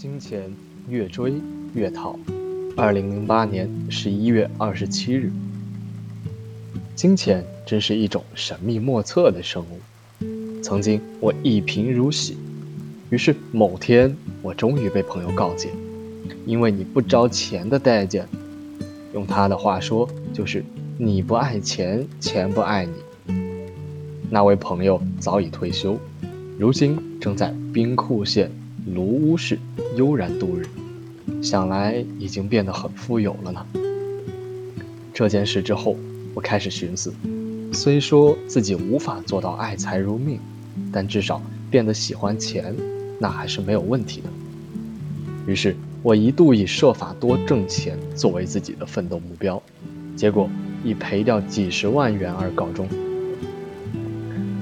金钱越追越讨。二零零八年十一月二十七日，金钱真是一种神秘莫测的生物。曾经我一贫如洗，于是某天我终于被朋友告诫：因为你不招钱的代价，用他的话说就是你不爱钱，钱不爱你。那位朋友早已退休，如今正在兵库县。卢屋市悠然度日，想来已经变得很富有了呢。这件事之后，我开始寻思，虽说自己无法做到爱财如命，但至少变得喜欢钱，那还是没有问题的。于是，我一度以设法多挣钱作为自己的奋斗目标，结果以赔掉几十万元而告终。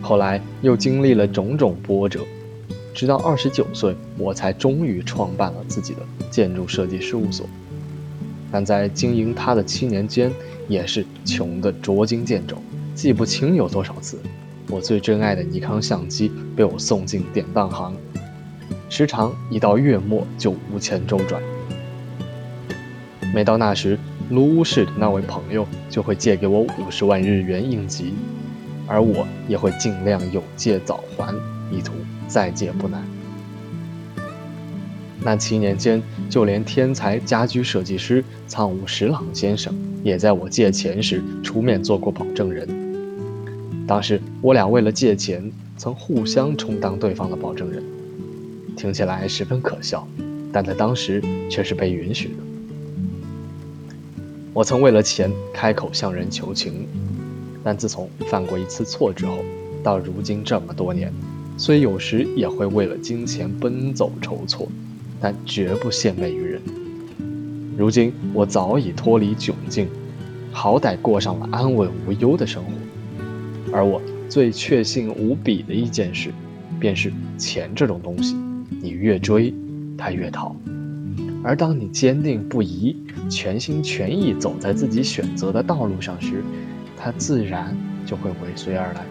后来又经历了种种波折。直到二十九岁，我才终于创办了自己的建筑设计事务所。但在经营它的七年间，也是穷得捉襟见肘，记不清有多少次，我最珍爱的尼康相机被我送进典当行，时常一到月末就无钱周转。每到那时，卢屋市的那位朋友就会借给我五十万日元应急，而我也会尽量有借早还，意图。再借不难。那七年间，就连天才家居设计师仓武十郎先生也在我借钱时出面做过保证人。当时我俩为了借钱，曾互相充当对方的保证人，听起来十分可笑，但在当时却是被允许的。我曾为了钱开口向人求情，但自从犯过一次错之后，到如今这么多年。虽有时也会为了金钱奔走筹措，但绝不献媚于人。如今我早已脱离窘境，好歹过上了安稳无忧的生活。而我最确信无比的一件事，便是钱这种东西，你越追，它越逃；而当你坚定不移、全心全意走在自己选择的道路上时，它自然就会尾随而来。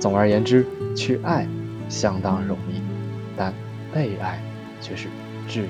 总而言之。去爱相当容易，但被爱却是至难。